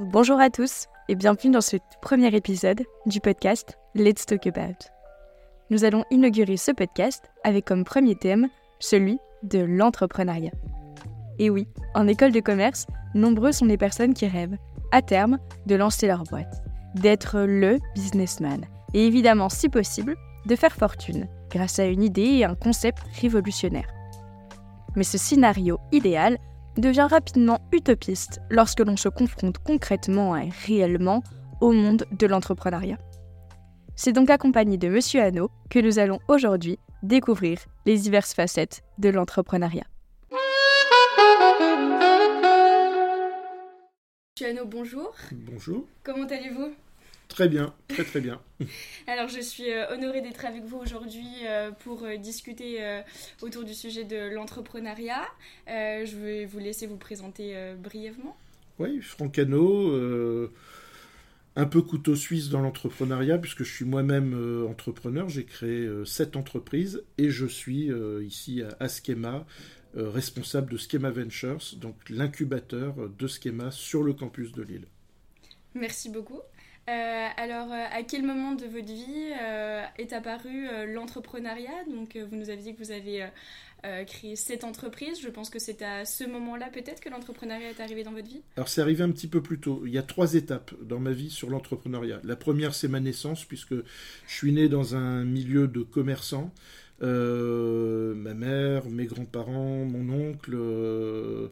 Bonjour à tous et bienvenue dans ce premier épisode du podcast Let's Talk About. Nous allons inaugurer ce podcast avec comme premier thème celui de l'entrepreneuriat. Et oui, en école de commerce, nombreux sont les personnes qui rêvent, à terme, de lancer leur boîte, d'être le businessman, et évidemment, si possible, de faire fortune grâce à une idée et un concept révolutionnaire. Mais ce scénario idéal devient rapidement utopiste lorsque l'on se confronte concrètement et réellement au monde de l'entrepreneuriat. C'est donc accompagné de Monsieur Hano que nous allons aujourd'hui découvrir les diverses facettes de l'entrepreneuriat. Monsieur Hano, bonjour. Bonjour. Comment allez-vous? Très bien, très très bien. Alors je suis euh, honorée d'être avec vous aujourd'hui euh, pour euh, discuter autour du sujet de l'entrepreneuriat. je vais vous laisser vous présenter brièvement. Oui, Franck Hano, un peu couteau suisse dans l'entrepreneuriat puisque je suis moi-même entrepreneur. J'ai créé sept entreprises et je suis ici à Schema, responsable de Schema Ventures, donc l'incubateur de Schema sur le campus de Lille. Merci beaucoup. Euh, alors, euh, à quel moment de votre vie euh, est apparu l'entrepreneuriat? Donc, vous nous avez dit que vous avez créé cette entreprise. Je pense que c'est à ce moment-là peut-être que l'entrepreneuriat est arrivé dans votre vie? Alors, c'est arrivé un petit peu plus tôt. Il y a trois étapes dans ma vie sur l'entrepreneuriat. La première, c'est ma naissance, puisque je suis né dans un milieu de commerçants. Euh, ma mère, mes grands-parents, mon oncle euh,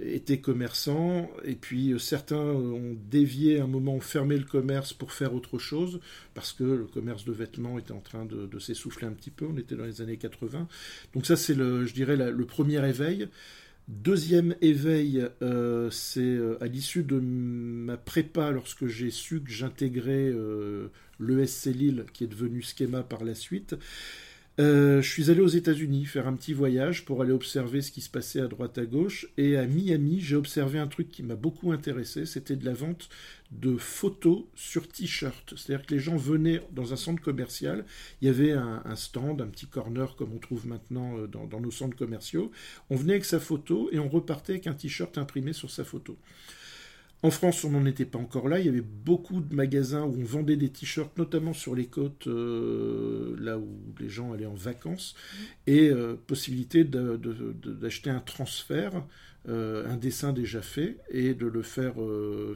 étaient commerçants, et puis euh, certains ont dévié un moment, ont fermé le commerce pour faire autre chose, parce que le commerce de vêtements était en train de, s'essouffler un petit peu, on était dans les années 80. Donc ça c'est, le, je dirais, le premier éveil. Deuxième éveil, c'est à l'issue de ma prépa, lorsque j'ai su que j'intégrais l'ESC Lille, qui est devenu Schema par la suite. Euh, je suis allé aux États-Unis faire un petit voyage pour aller observer ce qui se passait à droite à gauche. Et à Miami, j'ai observé un truc qui m'a beaucoup intéressé. C'était de la vente de photos sur t-shirt. C'est-à-dire que les gens venaient dans un centre commercial. Il y avait un, stand, un petit corner comme on trouve maintenant euh, dans, dans nos centres commerciaux. On venait avec sa photo et on repartait avec un t-shirt imprimé sur sa photo. En France, on n'en était pas encore là. Il y avait beaucoup de magasins où on vendait des t-shirts, notamment sur les côtes, euh, là où les gens allaient en vacances, et euh, possibilité d'acheter un transfert, euh, un dessin déjà fait, et de le faire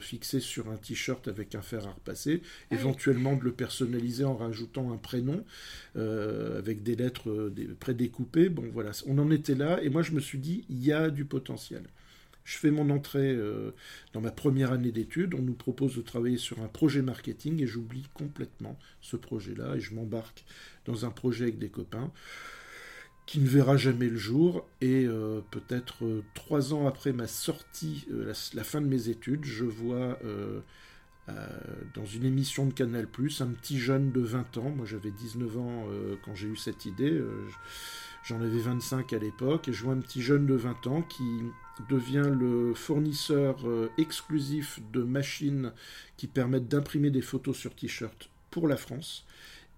fixer sur un t-shirt avec un fer à repasser, ah éventuellement de le personnaliser en rajoutant un prénom avec des lettres prédécoupées. Bon, voilà, on en était là, et moi je me suis dit, il y a du potentiel. Je fais mon entrée euh, dans ma première année d'études. On nous propose de travailler sur un projet marketing et j'oublie complètement ce projet-là et je m'embarque dans un projet avec des copains qui ne verra jamais le jour. Et euh, peut-être euh, trois ans après ma sortie, la, fin de mes études, je vois dans une émission de Canal ⁇ un petit jeune de 20 ans, moi j'avais 19 ans quand j'ai eu cette idée, j'en avais 25 à l'époque, et je vois un petit jeune de 20 ans qui devient le fournisseur euh, exclusif de machines qui permettent d'imprimer des photos sur t-shirt pour la France.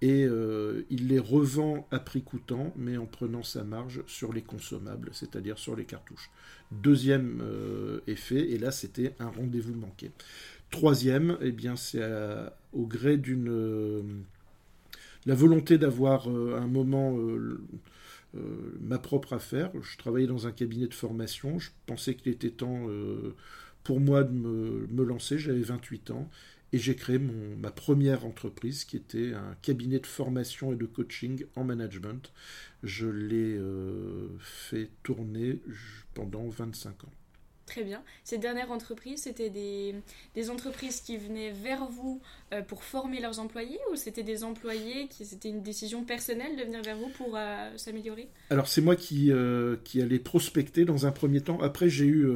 Et euh, il les revend à prix coûtant, mais en prenant sa marge sur les consommables, c'est-à-dire sur les cartouches. Deuxième euh, effet, et là c'était un rendez-vous manqué. Troisième, eh bien c'est au gré d'une la volonté d'avoir un moment ma propre affaire. Je travaillais dans un cabinet de formation. Je pensais qu'il était temps euh, pour moi de me, lancer. J'avais 28 ans. Et j'ai créé ma première entreprise qui était un cabinet de formation et de coaching en management. Je l'ai euh, fait tourner pendant 25 ans. Très bien. Ces dernières entreprises, c'était des, entreprises qui venaient vers vous euh, pour former leurs employés ou c'était des employés qui c'était une décision personnelle de venir vers vous pour euh, s'améliorer? Alors c'est moi euh, qui allais prospecter dans un premier temps. Après j'ai eu,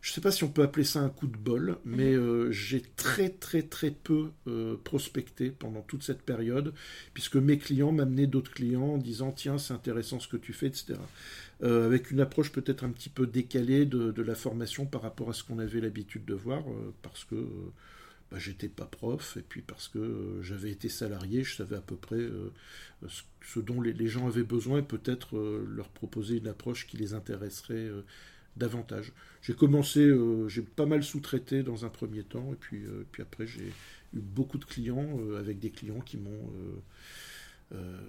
je ne sais pas si on peut appeler ça un coup de bol, mais mhm. j'ai très très très peu prospecté pendant toute cette période puisque mes clients m'amenaient d'autres clients en disant tiens c'est intéressant ce que tu fais, etc. Euh, avec une approche peut-être un petit peu décalée de, la formation par rapport à ce qu'on avait l'habitude de voir, euh, parce que euh, bah, j'étais pas prof, et puis parce que j'avais été salarié, je savais à peu près ce, dont les, gens avaient besoin, et peut-être leur proposer une approche qui les intéresserait davantage. J'ai commencé, j'ai pas mal sous-traité dans un premier temps, et puis, puis après j'ai eu beaucoup de clients avec des clients qui m'ont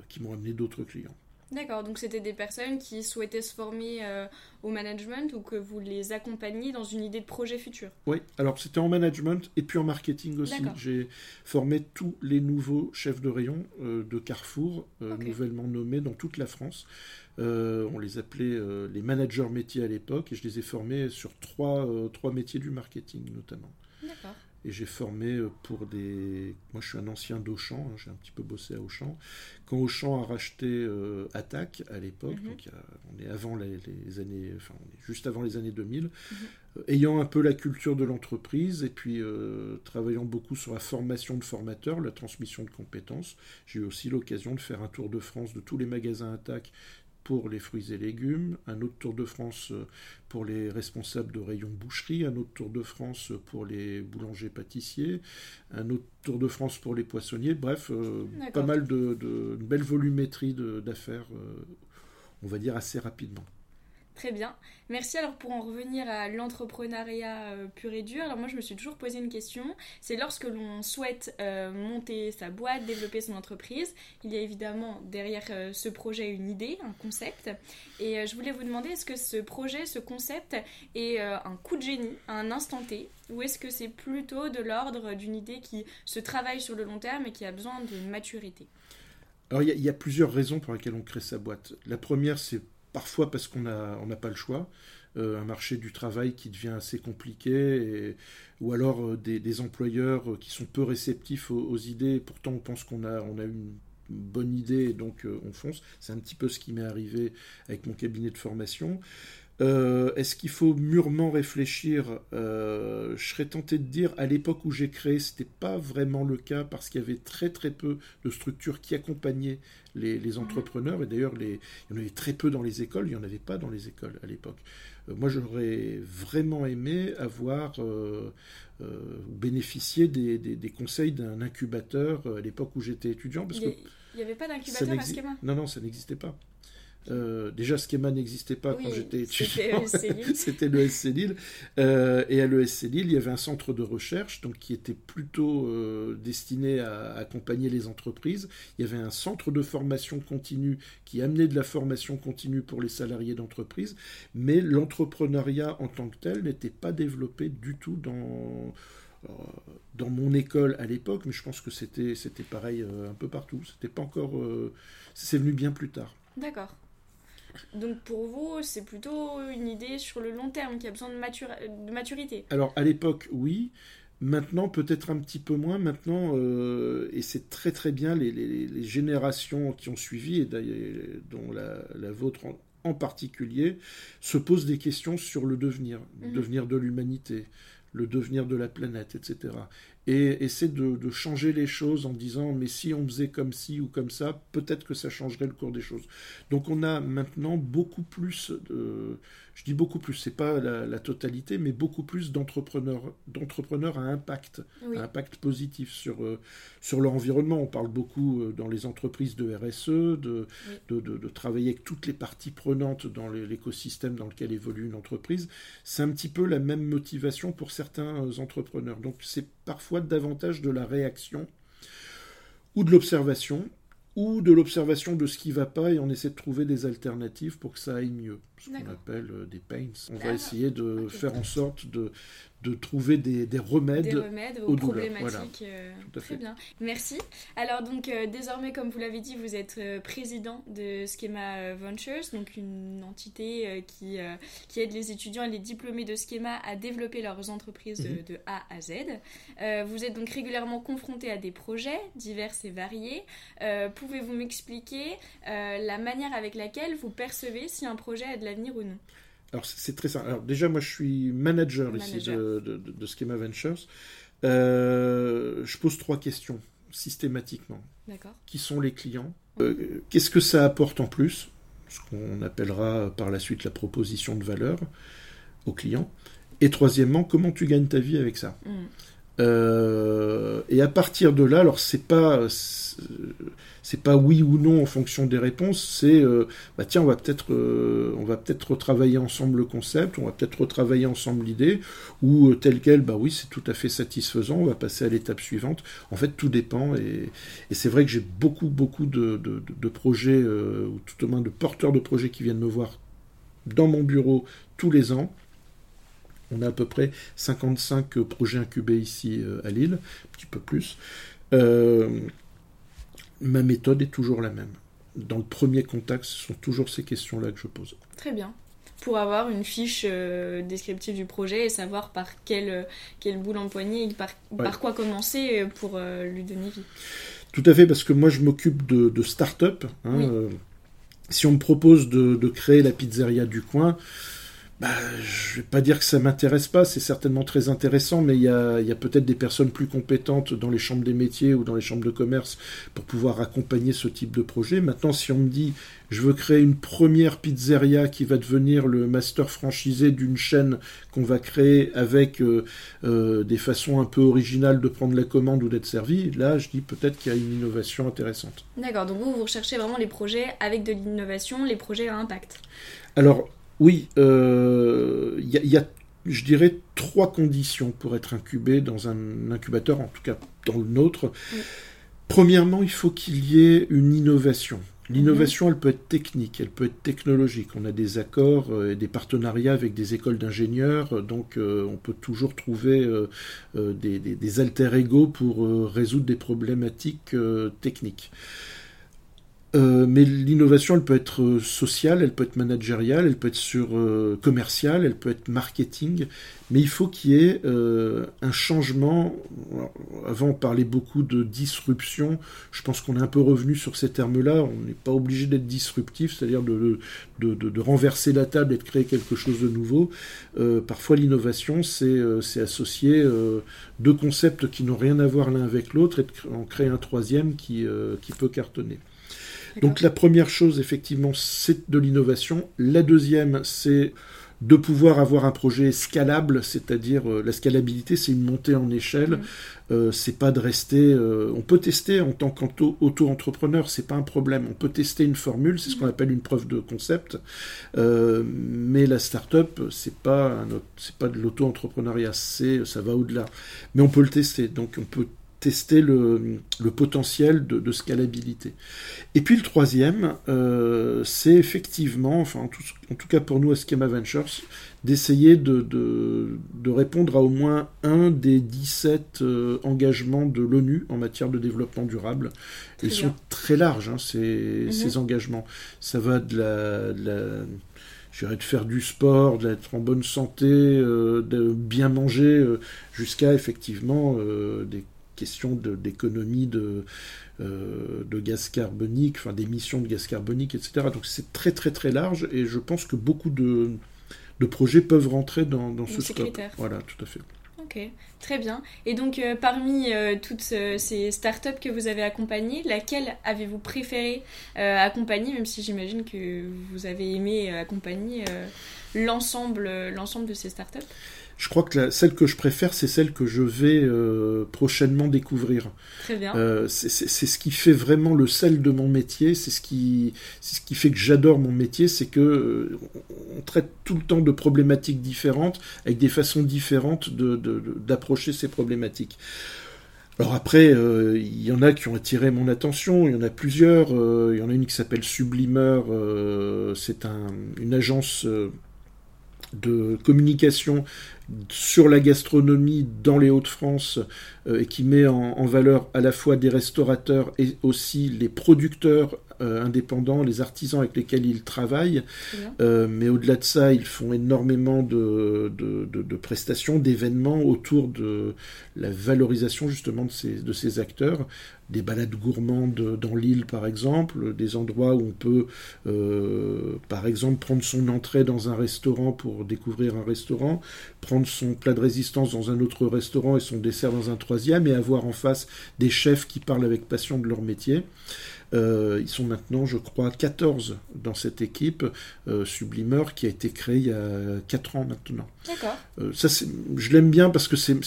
qui m'ont amené d'autres clients. D'accord, donc c'était des personnes qui souhaitaient se former euh, au management ou que vous les accompagniez dans une idée de projet futur? Oui, alors c'était en management et puis en marketing aussi. J'ai formé tous les nouveaux chefs de rayon euh, de Carrefour, euh, nouvellement nommés dans toute la France. on les appelait les managers métiers à l'époque et je les ai formés sur trois, trois métiers du marketing notamment. D'accord et j'ai formé euh, pour des. Moi, je suis un ancien d'Auchan, hein, j'ai un petit peu bossé à Auchan. Quand Auchan a racheté euh, Attaque à l'époque, mhm. donc on est avant les, années, enfin, on est juste avant les années 2000, mhm. euh, ayant un peu la culture de l'entreprise et puis travaillant beaucoup sur la formation de formateurs, la transmission de compétences, j'ai eu aussi l'occasion de faire un tour de France de tous les magasins Attaque pour les fruits et légumes, un autre Tour de France euh, pour les responsables de rayon boucherie, un autre Tour de France pour les boulangers pâtissiers, un autre Tour de France pour les poissonniers, bref, euh, pas mal de, de, belle volumétrie d'affaires, euh, on va dire assez rapidement. Très bien. Merci. Alors pour en revenir à l'entrepreneuriat euh, pur et dur, alors moi je me suis toujours posé une question. C'est lorsque l'on souhaite euh, monter sa boîte, développer son entreprise, il y a évidemment derrière euh, ce projet une idée, un concept. Et je voulais vous demander, est-ce que ce projet, ce concept est un coup de génie, un instant T, ou est-ce que c'est plutôt de l'ordre d'une idée qui se travaille sur le long terme et qui a besoin de maturité? Alors il y, y, a plusieurs raisons pour lesquelles on crée sa boîte. La première, c'est parfois parce qu'on n'a on pas le choix. Euh, un marché du travail qui devient assez compliqué, ou alors euh, des, employeurs euh, qui sont peu réceptifs aux, idées, pourtant on pense qu'on a, on a une bonne idée et donc on fonce. C'est un petit peu ce qui m'est arrivé avec mon cabinet de formation. Est-ce qu'il faut mûrement réfléchir Je serais tenté de dire, à l'époque où j'ai créé, ce n'était pas vraiment le cas parce qu'il y avait très très peu de structures qui accompagnaient les, mhm. entrepreneurs. Et d'ailleurs, il y en avait très peu dans les écoles, il n'y en avait pas dans les écoles à l'époque. Euh, moi, j'aurais vraiment aimé avoir euh, euh, bénéficié des, des, conseils d'un incubateur à l'époque où j'étais étudiant. Parce il n'y avait pas d'incubateur à Schema Non, non, ça n'existait pas. Euh, déjà, Schema n'existait pas quand j'étais étudiant. C'était l'ESC Lille. Euh, et à l'ESC Lille, il y avait un centre de recherche donc, qui était plutôt euh, destiné à, accompagner les entreprises. Il y avait un centre de formation continue qui amenait de la formation continue pour les salariés d'entreprise. Mais l'entrepreneuriat en tant que tel n'était pas développé du tout dans dans mon école à l'époque, mais je pense que c'était c'était pareil un peu partout. C'était pas encore, c'est venu bien plus tard. D'accord. Donc pour vous, c'est plutôt une idée sur le long terme qui a besoin de, maturité. Alors à l'époque, oui. Maintenant, peut-être un petit peu moins. Maintenant, euh, et c'est très très bien, les, générations qui ont suivi, et dont la, vôtre en, particulier, se posent des questions sur le devenir, le mhm. devenir de l'humanité, le devenir de la planète, etc et essaie de, changer les choses en disant mais si on faisait comme ci ou comme ça, peut-être que ça changerait le cours des choses. Donc on a maintenant beaucoup plus de, je dis beaucoup plus, c'est pas la, totalité, mais beaucoup plus d'entrepreneurs, d'entrepreneurs à impact, à impact positif sur euh, sur leur environnement. On parle beaucoup euh, dans les entreprises de RSE, de, de, de, travailler avec toutes les parties prenantes dans l'écosystème dans lequel évolue une entreprise. C'est un petit peu la même motivation pour certains euh, entrepreneurs. Donc c'est parfois davantage de la réaction ou de l'observation, ou de l'observation de ce qui ne va pas et on essaie de trouver des alternatives pour que ça aille mieux. Ce qu'on appelle euh, des pains. On va essayer de faire en sorte de, de trouver des, des, remèdes, aux, problématiques. Euh, très bien. Merci. Alors donc euh, désormais, comme vous l'avez dit, vous êtes euh, président de Schema Ventures, donc une entité qui, qui aide les étudiants et les diplômés de Schema à développer leurs entreprises de, mhm. de, A à Z. vous êtes donc régulièrement confronté à des projets divers et variés. Pouvez-vous m'expliquer la manière avec laquelle vous percevez si un projet a de l'avenir ou non alors c'est très simple. Alors déjà moi je suis manager, ici de, de, Schema Ventures. Euh, je pose trois questions systématiquement. D'accord. Qui sont les clients euh, Qu'est-ce que ça apporte en plus? Ce qu'on appellera par la suite la proposition de valeur aux clients. Et troisièmement, comment tu gagnes ta vie avec ça? Mm. euh, Et à partir de là, alors c'est pas c'est pas oui ou non en fonction des réponses, c'est euh, bah tiens, on va peut-être euh, on va peut-être retravailler ensemble le concept, on va peut-être retravailler ensemble l'idée, ou tel quel, bah oui, c'est tout à fait satisfaisant, on va passer à l'étape suivante. En fait, tout dépend, et, c'est vrai que j'ai beaucoup, beaucoup de, de projets, ou tout au moins de porteurs de projets qui viennent me voir dans mon bureau tous les ans on a à peu près 55 projets incubés ici euh, à Lille, un petit peu plus. Euh, ma méthode est toujours la même. Dans le premier contact, ce sont toujours ces questions-là que je pose. Très bien. Pour avoir une fiche euh, descriptive du projet et savoir par quel, quel bout l'empoigner et par, quoi commencer pour lui donner vie. Tout à fait, parce que moi je m'occupe de, start-up. Hein, si on me propose de, de, créer la pizzeria du coin, bah, je vais pas dire que ça m'intéresse pas, c'est certainement très intéressant, mais il y a, y a peut-être des personnes plus compétentes dans les chambres des métiers ou dans les chambres de commerce pour pouvoir accompagner ce type de projet. Maintenant, si on me dit je veux créer une première pizzeria qui va devenir le master franchisé d'une chaîne qu'on va créer avec euh, euh, des façons un peu originales de prendre la commande ou d'être servi, là je dis peut-être qu'il y a une innovation intéressante. D'accord, donc vous, vous recherchez vraiment les projets avec de l'innovation, les projets à impact. Alors, oui, il euh, y, a, je dirais, trois conditions pour être incubé dans un incubateur, en tout cas dans le nôtre. Premièrement, il faut qu'il y ait une innovation. L'innovation, mhm. elle peut être technique, elle peut être technologique. On a des accords euh, et des partenariats avec des écoles d'ingénieurs, donc euh, on peut toujours trouver des, des, alter ego pour résoudre des problématiques techniques. Euh, mais l'innovation, elle peut être euh, sociale, elle peut être managériale, elle peut être sur euh, commerciale, elle peut être marketing, mais il faut qu'il y ait un changement. avant, on parlait beaucoup de disruption. Je pense qu'on est un peu revenu sur ces termes-là. On n'est pas obligé d'être disruptif, c'est-à-dire de, de, de, renverser la table et de créer quelque chose de nouveau. parfois, l'innovation, c'est associer deux concepts qui n'ont rien à voir l'un avec l'autre et en créer un troisième qui, qui peut cartonner. Donc la première chose, effectivement, c'est de l'innovation. La deuxième, c'est de pouvoir avoir un projet scalable, c'est-à-dire euh, la scalabilité, c'est une montée en échelle. Mm. Euh, c'est pas de rester. Euh, on peut tester en tant qu'auto-entrepreneur, c'est pas un problème. On peut tester une formule, c'est ce qu'on mm. appelle une preuve de concept. mais la start-up, c'est pas c'est pas de l'auto-entrepreneuriat, c'est ça va au-delà. Mais on peut le tester, donc on peut tester le, potentiel de, scalabilité. Et puis le troisième, euh, c'est effectivement, enfin en tout, cas pour nous à Schema Ventures, d'essayer de, de, répondre à au moins un des 17 euh, engagements de l'ONU en matière de développement durable. Ils sont très larges, hein, mhm. ces, engagements. Ça va de la... De de faire du sport, d'être en bonne santé, euh, de bien manger, jusqu'à effectivement des question d'économie de, euh, de, gaz carbonique, enfin d'émissions de gaz carbonique, etc. Donc c'est très très très large et je pense que beaucoup de, de projets peuvent rentrer dans, dans ce scope. Voilà, tout à fait. Ok, très bien. Et donc, euh, parmi euh, toutes ces startups que vous avez accompagnées, laquelle avez-vous préféré accompagner, même si j'imagine que vous avez aimé accompagner l'ensemble de ces startups? Je crois que celle que je préfère, c'est celle que je vais euh, prochainement découvrir. Très bien. Euh, c'est ce qui fait vraiment le sel de mon métier. C'est ce qui, ce qui fait que j'adore mon métier, c'est que euh, on traite tout le temps de problématiques différentes, avec des façons différentes d'approcher de, ces problématiques. Alors après, il y en a qui ont attiré mon attention, il y en a plusieurs. il y en a une qui s'appelle Sublimer, c'est un, une agence de communication sur la gastronomie dans les Hauts-de-France euh, et qui met en, valeur à la fois des restaurateurs et aussi les producteurs euh, indépendants, les artisans avec lesquels ils travaillent. Euh, mais au-delà de ça, ils font énormément de, de, prestations, d'événements autour de la valorisation justement de ces, de ces acteurs des balades gourmandes dans l'île par exemple, des endroits où on peut euh, par exemple prendre son entrée dans un restaurant pour découvrir un restaurant, prendre son plat de résistance dans un autre restaurant et son dessert dans un troisième et avoir en face des chefs qui parlent avec passion de leur métier. Euh, ils sont maintenant, je crois, 14 dans cette équipe euh, Sublimer qui a été créée il y a 4 ans maintenant. D'accord. Euh, ça, je l'aime bien parce que c'est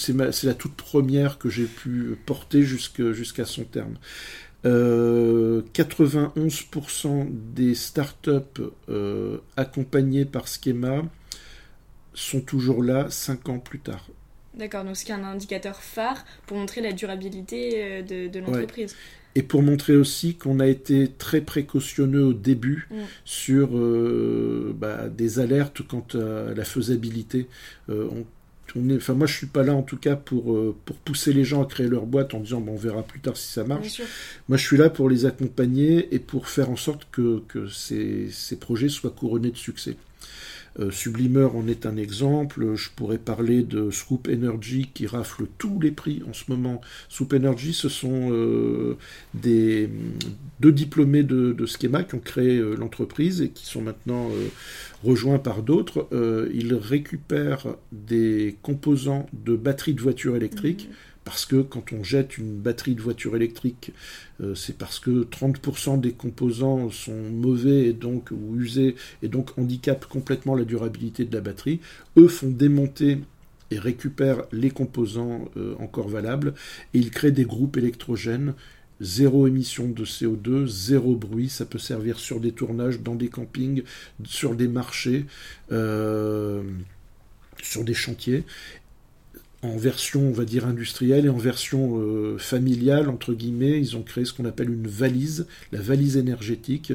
la toute première que j'ai pu porter jusqu'à son terme. 91% des startups accompagnées par Schema sont toujours là 5 ans plus tard. D'accord, donc ce qui est un indicateur phare pour montrer la durabilité de, l'entreprise. Et pour montrer aussi qu'on a été très précautionneux au début mm. sur bah, des alertes quant à la faisabilité. on enfin moi je suis pas là en tout cas pour, euh, pour pousser les gens à créer leur boîte en disant bon, on verra plus tard si ça marche. Moi je suis là pour les accompagner et pour faire en sorte que, que ces, ces projets soient couronnés de succès. Euh, Sublimer en est un exemple. Je pourrais parler de Scoop Energy qui rafle tous les prix en ce moment. Scoop Energy, ce sont euh, deux diplômés de, de, Schema qui ont créé euh, l'entreprise et qui sont maintenant rejoints par d'autres. ils récupèrent des composants de batteries de voitures électriques. Mmh parce que quand on jette une batterie de voiture électrique, euh, c'est parce que 30% des composants sont mauvais et donc, ou usés et donc handicapent complètement la durabilité de la batterie. Eux font démonter et récupèrent les composants euh, encore valables et ils créent des groupes électrogènes zéro émission de CO2, zéro bruit, ça peut servir sur des tournages, dans des campings, sur des marchés, euh, sur des chantiers en version, on va dire, industrielle et en version euh, familiale, entre guillemets, ils ont créé ce qu'on appelle une valise, la valise énergétique.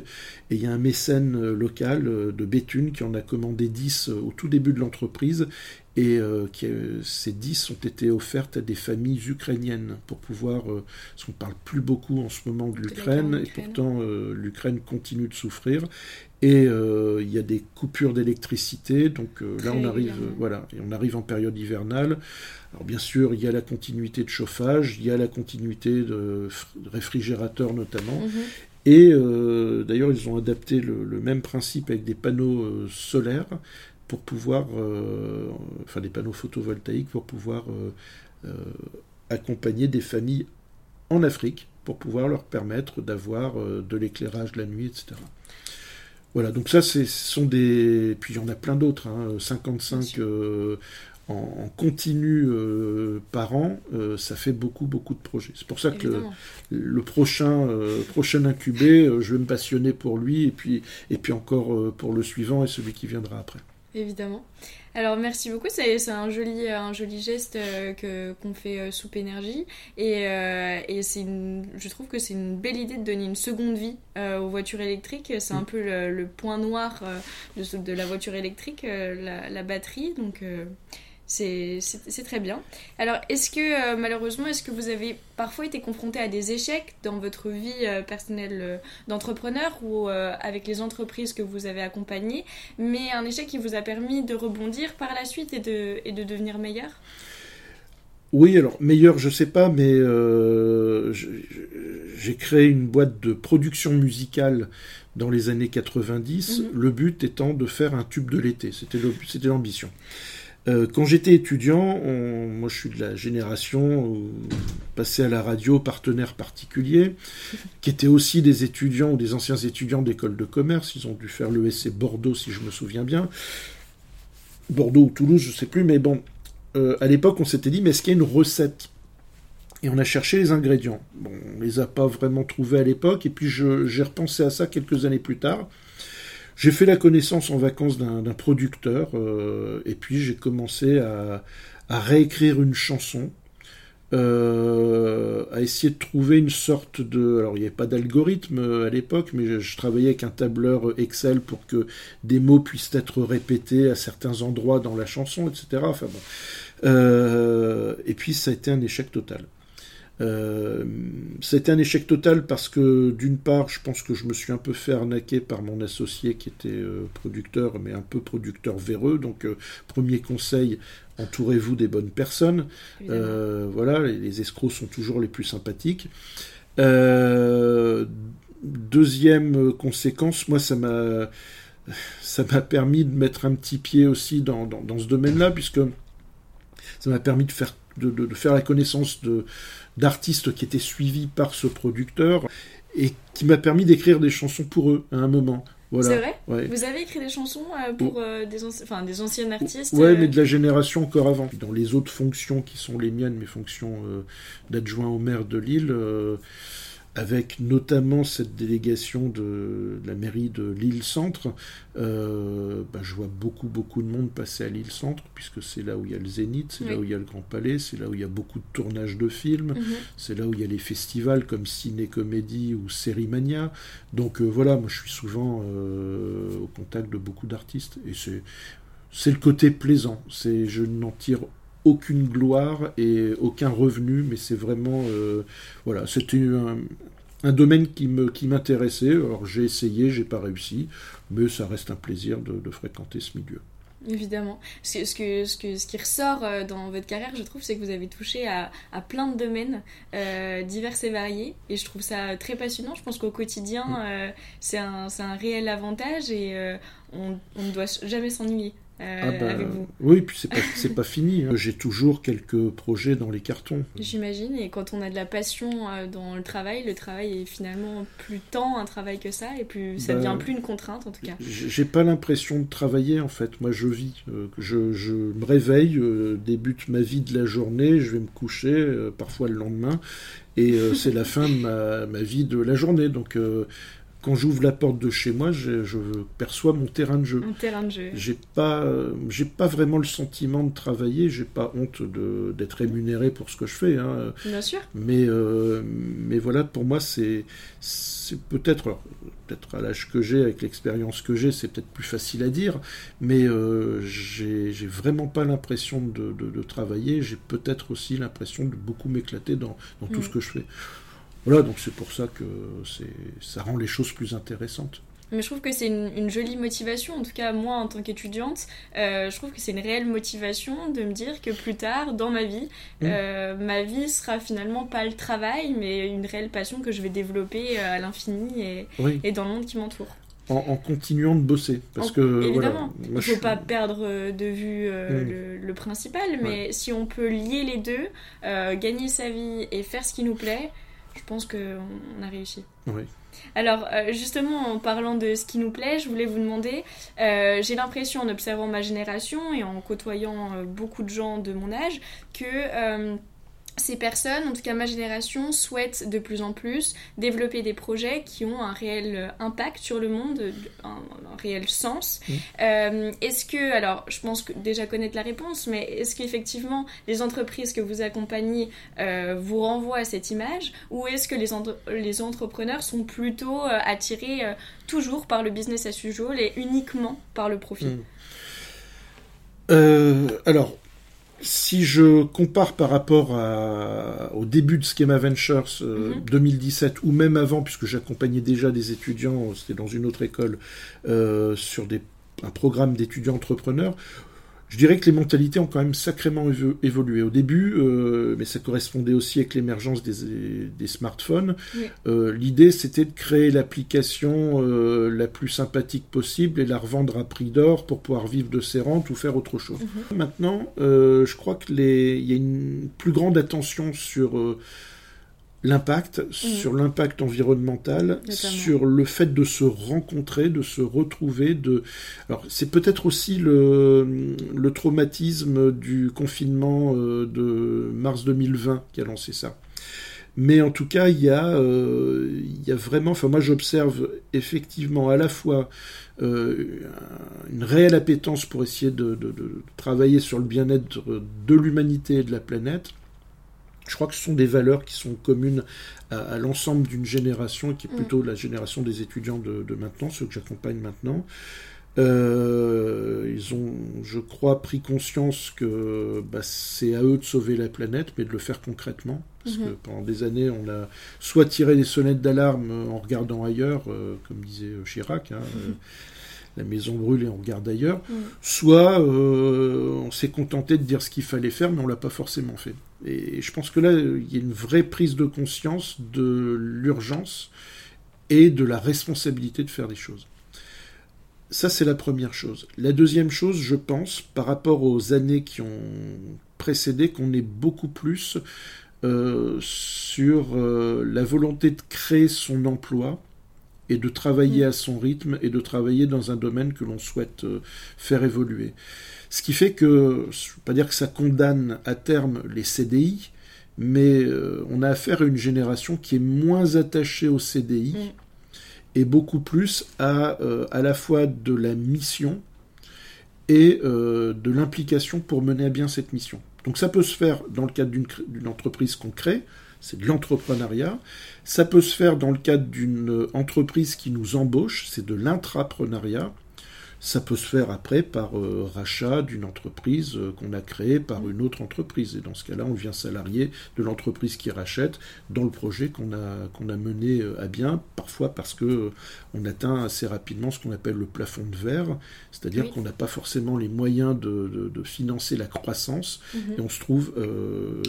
Et il y a un mécène euh, local euh, de Béthune qui en a commandé 10 au tout début de l'entreprise. Et ces 10 ont été offertes à des familles ukrainiennes pour pouvoir, parce qu'on ne parle plus beaucoup en ce moment de l'Ukraine, et pourtant l'Ukraine continue de souffrir. Et il y a des coupures d'électricité, donc là on arrive, voilà, et on arrive en période hivernale. Alors bien sûr, il y a la continuité de chauffage, il y a la continuité de réfrigérateur notamment. Mhm. Et euh, d'ailleurs, ils ont adapté le, même principe avec des panneaux euh, solaires pour pouvoir, euh, enfin des panneaux photovoltaïques pour pouvoir accompagner des familles en Afrique pour pouvoir leur permettre d'avoir de l'éclairage la nuit, etc. Voilà, donc ça, ce sont des. Puis il y en a plein d'autres. 55 hein, en, continu euh, par an, euh, ça fait beaucoup, beaucoup de projets. C'est pour ça que le, prochain, euh, prochain incubé, je vais me passionner pour lui et puis, et puis encore pour le suivant et celui qui viendra après. Évidemment. Alors merci beaucoup, c'est un joli, un joli geste que qu'on fait Soupe Énergie et, et c'est je trouve que c'est une belle idée de donner une seconde vie aux voitures électriques. C'est un mm. peu le, point noir de, de, la voiture électrique, la, la, batterie. Donc c'est très bien. Alors, est-ce que, euh, malheureusement, est-ce que vous avez parfois été confronté à des échecs dans votre vie euh, personnelle euh, d'entrepreneur ou avec les entreprises que vous avez accompagnées, mais un échec qui vous a permis de rebondir par la suite et de, et de devenir meilleur? Oui, alors meilleur, je sais pas, mais j'ai créé une boîte de production musicale dans les années 90, mhm. le but étant de faire un tube de l'été, c'était l'ambition. Euh, quand j'étais étudiant, moi je suis de la génération passée à la radio partenaire particulier, qui étaient aussi des étudiants ou des anciens étudiants d'école de commerce. Ils ont dû faire l'ESC Bordeaux, si je me souviens bien. Bordeaux ou Toulouse, je ne sais plus, mais bon, euh, à l'époque on s'était dit, mais est-ce qu'il y a une recette? Et on a cherché les ingrédients. Bon, on les a pas vraiment trouvés à l'époque, et puis j'ai repensé à ça quelques années plus tard. J'ai fait la connaissance en vacances d'un producteur, euh, et puis j'ai commencé à, réécrire une chanson, euh, à essayer de trouver une sorte de... Alors il n'y avait pas d'algorithme euh, à l'époque, mais je, travaillais avec un tableur Excel pour que des mots puissent être répétés à certains endroits dans la chanson, etc. Et puis ça a été un échec total. Euh, c'était un échec total parce que d'une part, je pense que je me suis un peu fait arnaquer par mon associé qui était euh, producteur, mais un peu producteur véreux. Donc, euh, premier conseil, entourez-vous des bonnes personnes. voilà, les, escrocs sont toujours les plus sympathiques. deuxième conséquence, moi, ça m'a ça m'a permis de mettre un petit pied aussi dans, dans, ce domaine-là, puisque ça m'a permis de faire, de, de, faire la connaissance d'artistes qui étaient suivis par ce producteur et qui m'a permis d'écrire des chansons pour eux à un moment. Voilà. C'est vrai Vous avez écrit des chansons euh, pour euh, des, enfin, des anciens artistes Ouais, euh mais de la génération encore avant. Dans les autres fonctions qui sont les miennes, mes fonctions d'adjoint au maire de Lille, avec notamment cette délégation de, la mairie de Lille Centre, euh, bah, je vois beaucoup beaucoup de monde passer à Lille Centre, puisque c'est là où il y a le Zénith, c'est là où il y a le Grand Palais, c'est là où il y a beaucoup de tournages de films, mhm. c'est là où il y a les festivals comme Ciné Comédie ou Sérimania. Donc euh, voilà, moi je suis souvent euh, au contact de beaucoup d'artistes, et c'est c'est le côté plaisant. C'est je n'en tire aucune gloire et aucun revenu, mais c'est vraiment voilà, c'était un, un domaine qui me qui m'intéressait. Alors j'ai essayé, j'ai pas réussi, mais ça reste un plaisir de, fréquenter ce milieu. Évidemment. Ce, ce, que, ce, que, ce qui ressort euh, dans votre carrière, je trouve, c'est que vous avez touché à, à plein de domaines euh, divers et variés. Et je trouve ça très passionnant. Je pense qu'au quotidien, mm. euh, c'est un, un, réel avantage et on, on ne doit jamais s'ennuyer. Euh, ah bah, oui, puis c'est pas, pas fini. Hein. J'ai toujours quelques projets dans les cartons. J'imagine, et quand on a de la passion euh, dans le travail, le travail est finalement plus tant un travail que ça, et plus ça bah, devient plus une contrainte en tout cas. J'ai pas l'impression de travailler en fait. Moi, je vis. Euh, je, je, me réveille, débute ma vie de la journée, je vais me coucher, parfois le lendemain, et c'est la fin de ma, ma, vie de la journée. Donc quand j'ouvre la porte de chez moi, je, perçois mon terrain de jeu. Un terrain de jeu. J'ai pas, j'ai pas vraiment le sentiment de travailler. J'ai pas honte d'être rémunéré pour ce que je fais. Hein. Bien sûr. Mais, euh, mais voilà, pour moi, c'est, c'est peut-être, peut-être à l'âge que j'ai, avec l'expérience que j'ai, c'est peut-être plus facile à dire. Mais euh, j'ai, vraiment pas l'impression de, de, travailler. J'ai peut-être aussi l'impression de beaucoup m'éclater dans, dans tout mm. ce que je fais. Voilà, donc c'est pour ça que ça rend les choses plus intéressantes. Mais je trouve que c'est une, jolie motivation, en tout cas moi en tant qu'étudiante, euh, je trouve que c'est une réelle motivation de me dire que plus tard dans ma vie, mmh. euh, ma vie sera finalement pas le travail, mais une réelle passion que je vais développer euh, à l'infini et, et, dans le monde qui m'entoure. En, continuant de bosser, parce que évidemment, il ne faut pas perdre de vue mmh. le, principal, mais si on peut lier les deux, gagner sa vie et faire ce qui nous plaît, je pense qu'on a réussi? Oui. Alors, euh, justement, en parlant de ce qui nous plaît, je voulais vous demander, euh, j'ai l'impression, en observant ma génération et en côtoyant euh, beaucoup de gens de mon âge, que ces personnes, en tout cas ma génération, souhaitent de plus en plus développer des projets qui ont un réel euh, impact sur le monde, un, réel sens. Mmh. Euh, est-ce que, alors je pense que déjà connaître la réponse, mais est-ce qu'effectivement les entreprises que vous accompagnez euh, vous renvoient à cette image ou est-ce que les, les entrepreneurs sont plutôt attirés toujours par le business as usual et uniquement par le profit? Mmh. alors, si je compare par rapport au début de Schema Ventures 2017 euh, mhm. ou même avant, puisque j'accompagnais déjà des étudiants, c'était dans une autre école, euh, sur des, un programme d'étudiants entrepreneurs, je dirais que les mentalités ont quand même sacrément évolué. Au début, euh, mais ça correspondait aussi avec l'émergence des, smartphones, euh, l'idée c'était de créer l'application euh, la plus sympathique possible et la revendre à prix d'or pour pouvoir vivre de ses rentes ou faire autre chose. Mhm. Maintenant, je crois qu'il y a une plus grande attention sur l'impact, mm. sur l'impact environnemental, sur le fait de se rencontrer, de se retrouver, de... Alors c'est peut-être aussi le, le, traumatisme du confinement euh, de mars 2020 qui a lancé ça. Mais en tout cas, il y a, euh, il y a vraiment, enfin moi j'observe effectivement à la fois euh, une réelle appétence pour essayer de, de travailler sur le bien-être de l'humanité et de la planète, je crois que ce sont des valeurs qui sont communes à, l'ensemble d'une génération, qui est mm. plutôt la génération des étudiants de, maintenant, ceux que j'accompagne maintenant. Euh, ils ont, je crois, pris conscience que bah, c'est à eux de sauver la planète, mais de le faire concrètement. Parce mm-hmm. que pendant des années, on a soit tiré des sonnettes d'alarme en regardant ailleurs, euh, comme disait Chirac. Hein, mm-hmm. euh, la maison brûle et on regarde ailleurs, mm. soit euh, on s'est contenté de dire ce qu'il fallait faire, mais on l'a pas forcément fait. Et je pense que là, il y a une vraie prise de conscience de l'urgence et de la responsabilité de faire des choses. Ça, c'est la première chose. La deuxième chose, je pense, par rapport aux années qui ont précédé, qu'on est beaucoup plus euh, sur euh, la volonté de créer son emploi et de travailler mm. à son rythme et de travailler dans un domaine que l'on souhaite euh, faire évoluer. Ce qui fait que, je ne veux pas dire que ça condamne à terme les CDI, mais on a affaire à une génération qui est moins attachée au CDI mm. et beaucoup plus à à la fois de la mission et de l'implication pour mener à bien cette mission. Donc ça peut se faire dans le cadre d'une entreprise qu'on crée, c'est de l'entrepreneuriat. Ça peut se faire dans le cadre d'une entreprise qui nous embauche, c'est de l'intrapreneuriat. Ça peut se faire après par euh, rachat d'une entreprise euh, qu'on a créée par une autre entreprise. Et dans ce cas-là, on devient salarié de l'entreprise qui rachète dans le projet qu'on a, qu'on a mené euh, à bien, parfois parce que on atteint assez rapidement ce qu'on appelle le plafond de verre, c'est-à-dire qu'on n'a pas forcément les moyens de, de, financer la croissance mhm. et on se trouve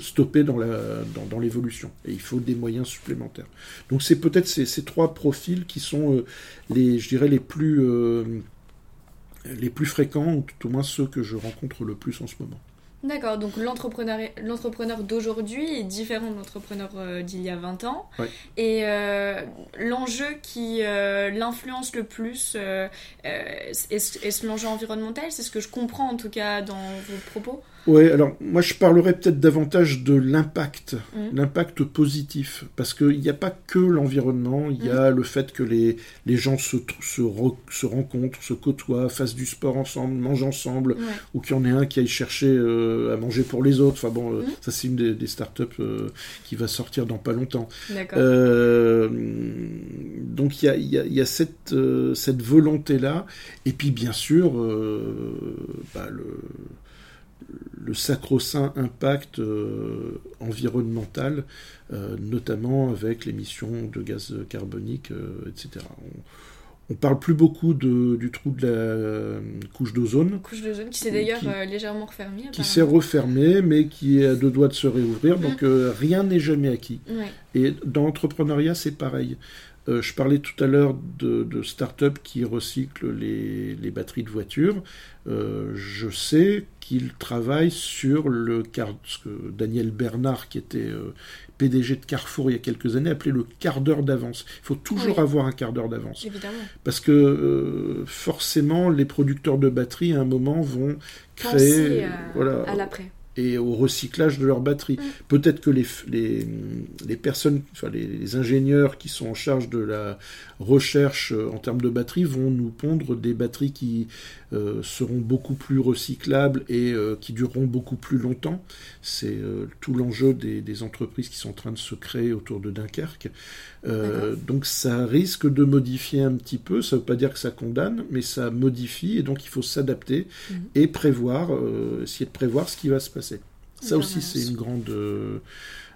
stoppé dans, la, dans, l'évolution. Et il faut des moyens supplémentaires. Donc c'est peut-être ces, ces, trois profils qui sont les, je dirais, les plus les plus fréquents, ou tout au moins ceux que je rencontre le plus en ce moment. D'accord, donc l'entrepreneur d'aujourd'hui est différent de l'entrepreneur euh, d'il y a 20 ans. Et euh, l'enjeu qui euh, l'influence le plus, est-ce l'enjeu environnemental? C'est ce que je comprends en tout cas dans vos propos oui, alors moi je parlerais peut-être davantage de l'impact, mmh. l'impact positif, parce qu'il n'y a pas que l'environnement, il y a mmh. le fait que les, les gens se, se, se, rencontrent, se côtoient, fassent du sport ensemble, mangent ensemble, ou qu'il y en ait un qui aille chercher euh, à manger pour les autres. Enfin bon, euh, mmh. ça c'est une des, des startups euh, qui va sortir dans pas longtemps. donc il y a, y, a, y a, cette, cette volonté-là, et puis bien sûr, bah, le le sacro-saint impact euh, environnemental, euh, notamment avec l'émission de gaz carbonique, euh, etc. On, parle plus beaucoup du trou de la couche d'ozone. Couche d'ozone qui s'est d'ailleurs légèrement refermée. Qui s'est refermée, mais qui est à deux doigts de se réouvrir. Mm. Donc rien n'est jamais acquis. Et dans l'entrepreneuriat, c'est pareil. Je parlais tout à l'heure de, de start-up qui recyclent les, les, batteries de voitures. je sais qu'il travaille sur le ce que Daniel Bernard, qui était euh, PDG de Carrefour il y a quelques années, appelait le quart d'heure d'avance. Il faut toujours avoir un quart d'heure d'avance. Parce que euh, forcément, les producteurs de batteries, à un moment, vont créer... voilà, à l'après et au recyclage de leurs batteries. Mm. Peut-être que les, les, les personnes, enfin les, ingénieurs qui sont en charge de la recherche euh, en termes de batteries vont nous pondre des batteries qui euh, seront beaucoup plus recyclables et euh, qui dureront beaucoup plus longtemps. C'est tout l'enjeu des, des, entreprises qui sont en train de se créer autour de Dunkerque. donc ça risque de modifier un petit peu, ça ne veut pas dire que ça condamne, mais ça modifie et donc il faut s'adapter mm. et prévoir, essayer de prévoir ce qui va se passer. Ça aussi, c'est une grande,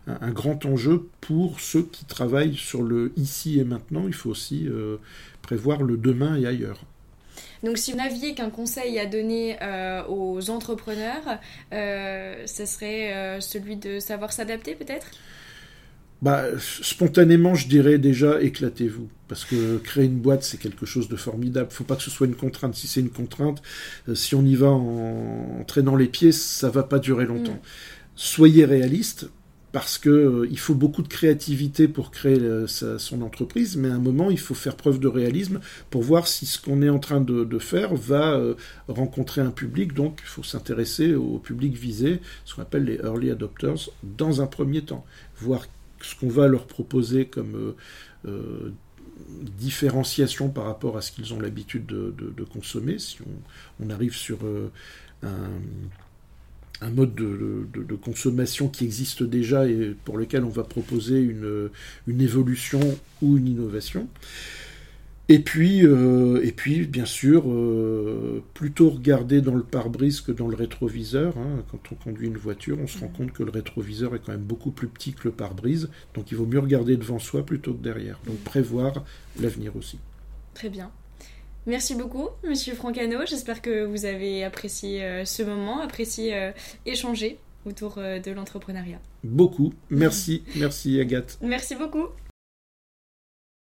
euh, un, grand enjeu pour ceux qui travaillent sur le ici et maintenant. Il faut aussi euh, prévoir le demain et ailleurs. Donc, si vous n'aviez qu'un conseil à donner euh, aux entrepreneurs, ce serait celui de savoir s'adapter, peut-être? Bah, spontanément, je dirais déjà éclatez-vous. Parce que créer une boîte, c'est quelque chose de formidable. Il faut pas que ce soit une contrainte. Si c'est une contrainte, euh, si on y va en, traînant les pieds, ça va pas durer longtemps. Mm. Soyez réaliste, parce que euh, il faut beaucoup de créativité pour créer euh, son entreprise, mais à un moment, il faut faire preuve de réalisme pour voir si ce qu'on est en train de, faire va rencontrer un public. Donc, il faut s'intéresser au public visé, ce qu'on appelle les early adopters, dans un premier temps, voir ce qu'on va leur proposer comme euh, euh, différenciation par rapport à ce qu'ils ont l'habitude de, consommer. Si on, arrive sur euh, un, mode de, consommation qui existe déjà et pour lequel on va proposer une évolution ou une innovation. Et puis, euh, et puis, bien sûr, euh, plutôt regarder dans le pare-brise que dans le rétroviseur. Hein. Quand on conduit une voiture, on se rend compte que le rétroviseur est quand même beaucoup plus petit que le pare-brise. Donc il vaut mieux regarder devant soi plutôt que derrière. Donc prévoir l'avenir aussi. Très bien. Merci beaucoup, Monsieur Francano. J'espère que vous avez apprécié euh, ce moment, apprécié échanger autour de l'entrepreneuriat. Beaucoup. Merci, merci Agathe. Merci beaucoup.